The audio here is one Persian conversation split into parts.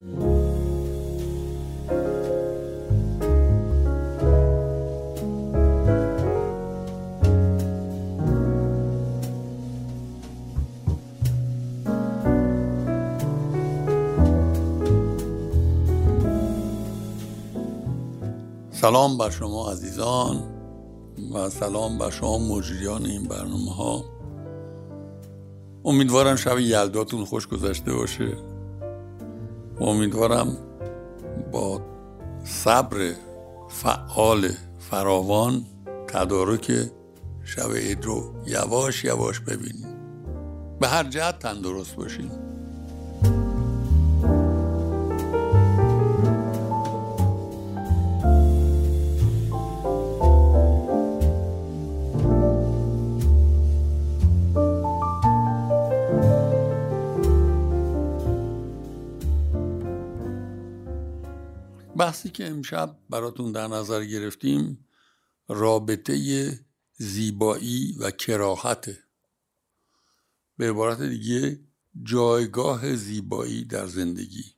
سلام بر شما عزیزان و سلام بر شما مجریان این برنامه ها امیدوارم شب یلداتون خوش گذشته باشه. امیدوارم با صبر فعال فراوان تدارک شب عید رو یواش یواش ببینیم. به هر جهت تندرست باشیم بحثی که امشب براتون در نظر گرفتیم رابطه زیبایی و کراهته. به عبارت دیگه جایگاه زیبایی در زندگی.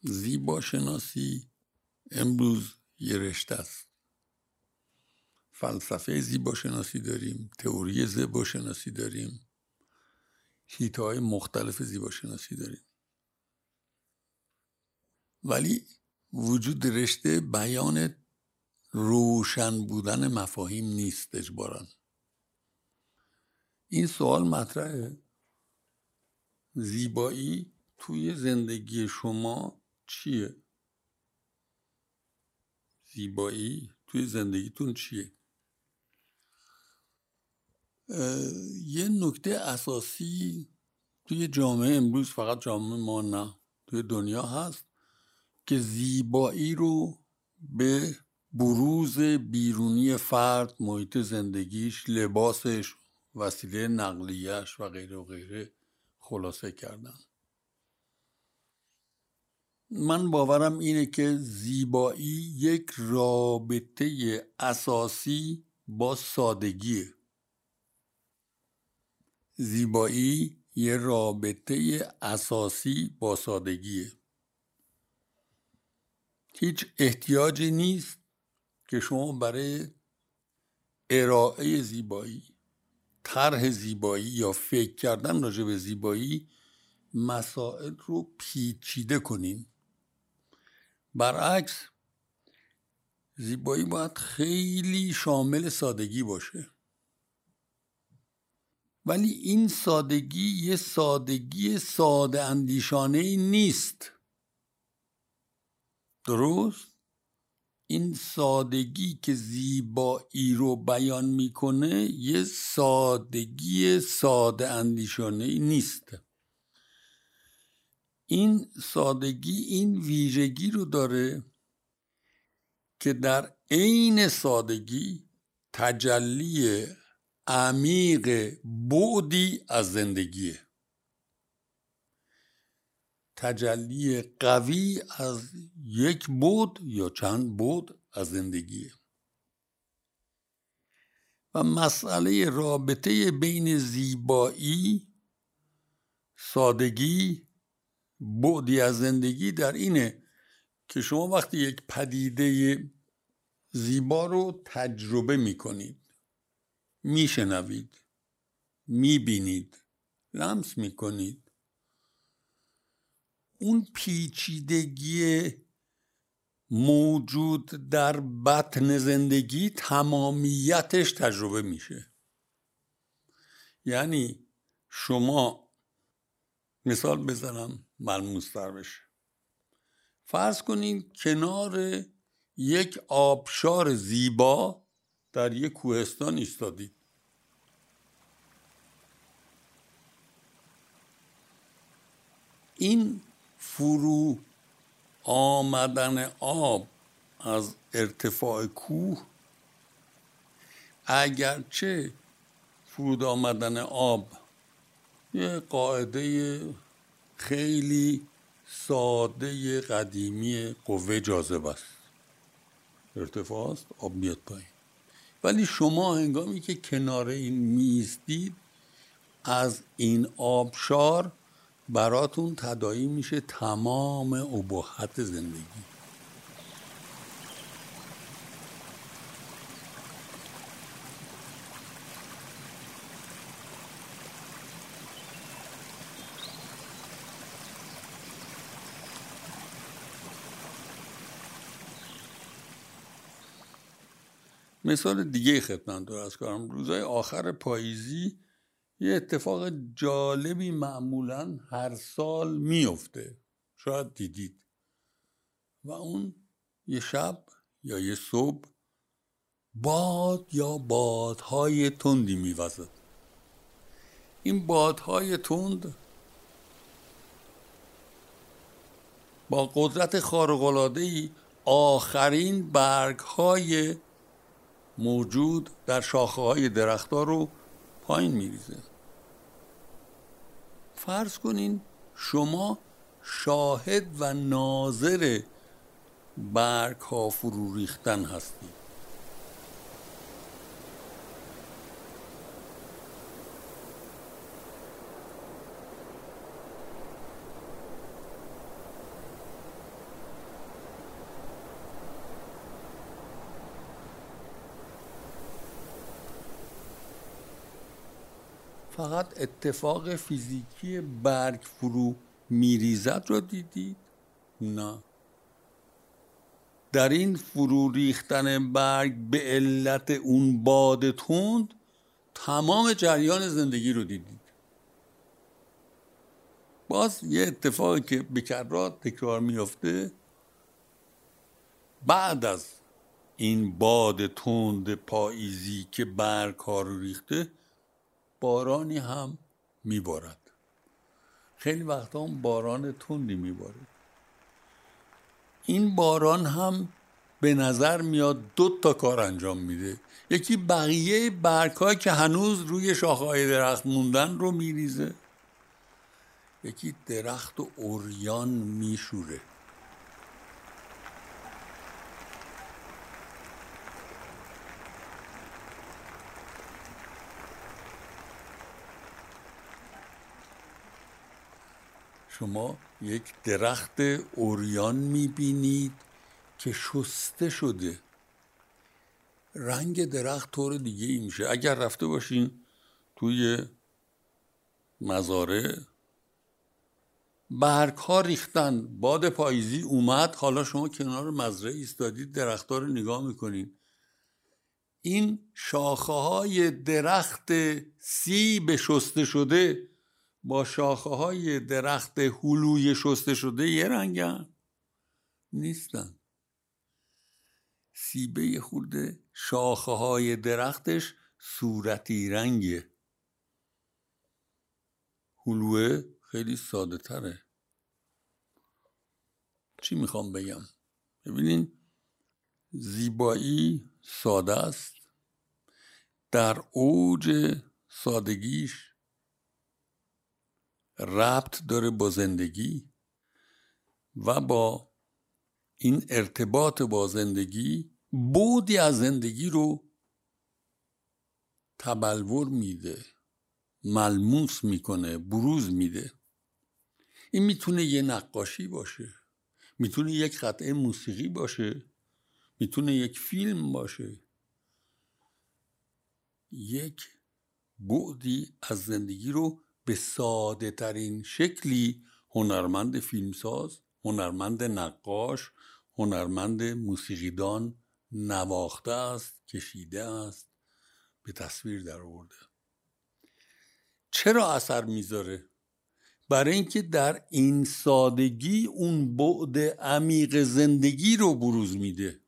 زیبا شناسی امروز یه رشته است. فلسفه زیبا شناسی داریم تئوری زیبا شناسی داریم هیته های مختلف زیبا شناسی داریم. ولی وجود رشته بیان روشن بودن مفاهیم نیست اجبارا. این سوال مطرحه. زیبایی توی زندگی شما چیه؟ زیبایی توی زندگیتون چیه؟ یه نکته اساسی توی جامعه امروز فقط جامعه ما نه توی دنیا هست. که زیبایی رو به بروز بیرونی فرد محیط زندگیش لباسش وسیله نقلیش و غیره و غیره خلاصه کردن. من باورم اینه که زیبایی یک رابطه اساسی با سادگیه. زیبایی یه رابطه اساسی با سادگیه. هیچ احتیاجی نیست که شما برای ارائه زیبایی طرح زیبایی یا فکر کردن راجع به زیبایی مسائل رو پیچیده کنین. برعکس زیبایی باید خیلی شامل سادگی باشه. ولی این سادگی یه سادگی ساده اندیشانه نیست. درست؟ این سادگی که زیبایی رو بیان می‌کنه یه سادگی ساده اندیشانه نیست. این سادگی این ویژگی رو داره که در عین سادگی تجلی عمیق بعدی از زندگیه. تجلی قوی از یک بود یا چند بود از زندگیه و مسئله رابطه بین زیبایی سادگی بعدی از زندگی در اینه که شما وقتی یک پدیده زیبا رو تجربه می‌کنید میشنوید می‌بینید لمس می‌کنید. اون پیچیدگی موجود در بطن زندگی تمامیتش تجربه میشه. یعنی شما مثال بزنم ملموستر بشه. فرض کنید کنار یک آبشار زیبا در یک کوهستان ایستادید. این فرو آمدن آب از ارتفاع کوه. اگرچه فرود آمدن آب یه قاعده خیلی ساده قدیمی قوه جاذبه است. ارتفاع است آب میاد پایین. ولی شما هنگامی که کنار این میستید از این آبشار براتون تدایی میشه تمام ابهت زندگی. مثال دیگه خدمت از کارم. روزای آخر پاییزی یه اتفاق جالبی معمولا هر سال میفته شاید دیدید. و اون یه شب یا یه صبح باد یا بادهای تندی میوزد. این بادهای تند با قدرت خارق‌العاده‌ای آخرین برگ های موجود در شاخه های درختها رو پایین میریزه. فرض کنین شما شاهد و ناظر برگ ها فرو ریختن هستید. فقط اتفاق فیزیکی برگ فرو میریزد را دیدید؟ نه در این فرو ریختن برگ به علت اون باد تند تمام جریان زندگی رو دیدید باز یه اتفاقی که به تکرار میافته بعد از این باد تند پاییزی که برگ ها رو ریخته بارانی هم میبارد. خیلی وقتا اون باران تندی میباره این باران هم به نظر میاد دو تا کار انجام میده. یکی بقیه برگ که هنوز روی شاخه درخت موندن رو میریزه. یکی درخت و اوریان میشوره. شما یک درخت اوریان می‌بینید که شسته شده. رنگ درخت طور دیگه ای میشه. اگر رفته باشین توی مزاره برگ ها ریختن باد پاییزی اومد. حالا شما کنار مزرعه ایستادید درختها رو نگاه می‌کنید این شاخه های درخت سیب شسته شده با شاخه های درخت هلوی شسته شده یه رنگن نیستن. سیبه خورده شاخه های درختش صورتی رنگه هلوه خیلی ساده تره. چی می‌خوام بگم؟ ببینین زیبایی ساده است. در اوج سادگیش ربط داره با زندگی و با این ارتباط با زندگی بودی از زندگی رو تبلور میده ملموس می‌کنه بروز میده. این می‌تونه یه نقاشی باشه می‌تونه یک قطعه موسیقی باشه می‌تونه یک فیلم باشه. یک بعدی از زندگی رو به ساده ترین شکلی هنرمند فیلمساز هنرمند نقاش هنرمند موسیقیدان نواخته است کشیده است به تصویر در آورده چرا اثر می‌ذاره؟ برای اینکه در این سادگی اون بعد عمیق زندگی رو بروز میده.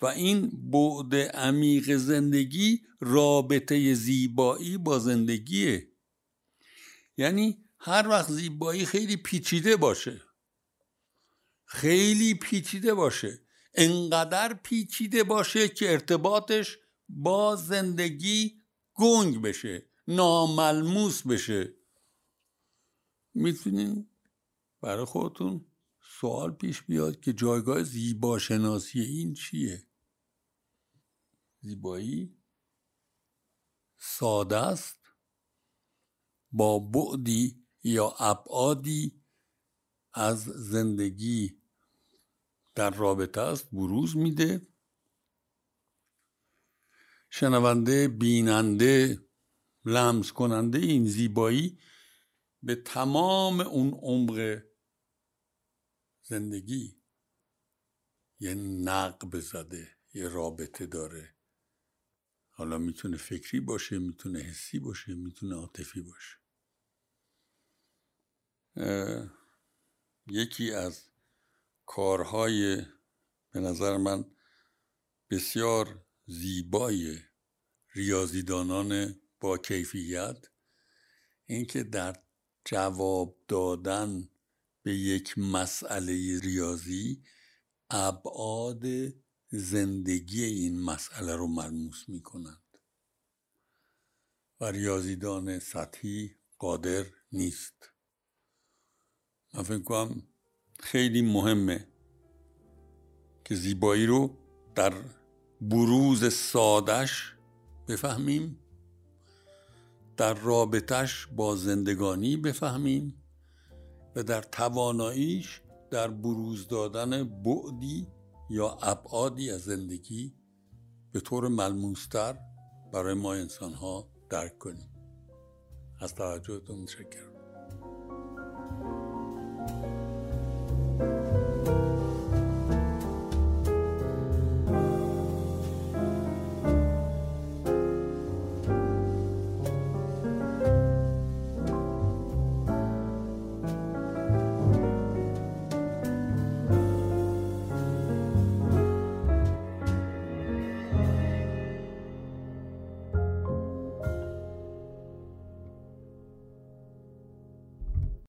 و این بعد عمیق زندگی رابطه زیبایی با زندگیه. یعنی هر وقت زیبایی خیلی پیچیده باشه. خیلی پیچیده باشه. انقدر پیچیده باشه که ارتباطش با زندگی گنگ بشه ناملموس بشه. می‌تونین برای خودتون سوال پیش بیاد که جایگاه زیباشناسی این چیه؟ زیبایی ساده است. با بعدی یا ابعادی از زندگی در رابطه است بروز میده. شنونده بیننده لمس کننده این زیبایی به تمام اون عمق زندگی یه نقب زده یه رابطه داره. حالا می‌تونه فکری باشه می‌تونه حسی باشه می‌تونه عاطفی باشه. یکی از کارهای به نظر من بسیار زیبای ریاضیدانان با کیفیت اینکه در جواب دادن به یک مسئله ریاضی ابعاد زندگی این مسئله رو ملموس می کنند و ریاضیدان سطحی قادر نیست. من فکر کنم خیلی مهمه که زیبایی رو در بروز سادش بفهمیم در رابطش با زندگانی بفهمیم و در تواناییش در بروز دادن بعدی یا ابعادی از زندگی به طور ملموستر برای ما انسان ها درک کنیم. از توجهتون متشکرم.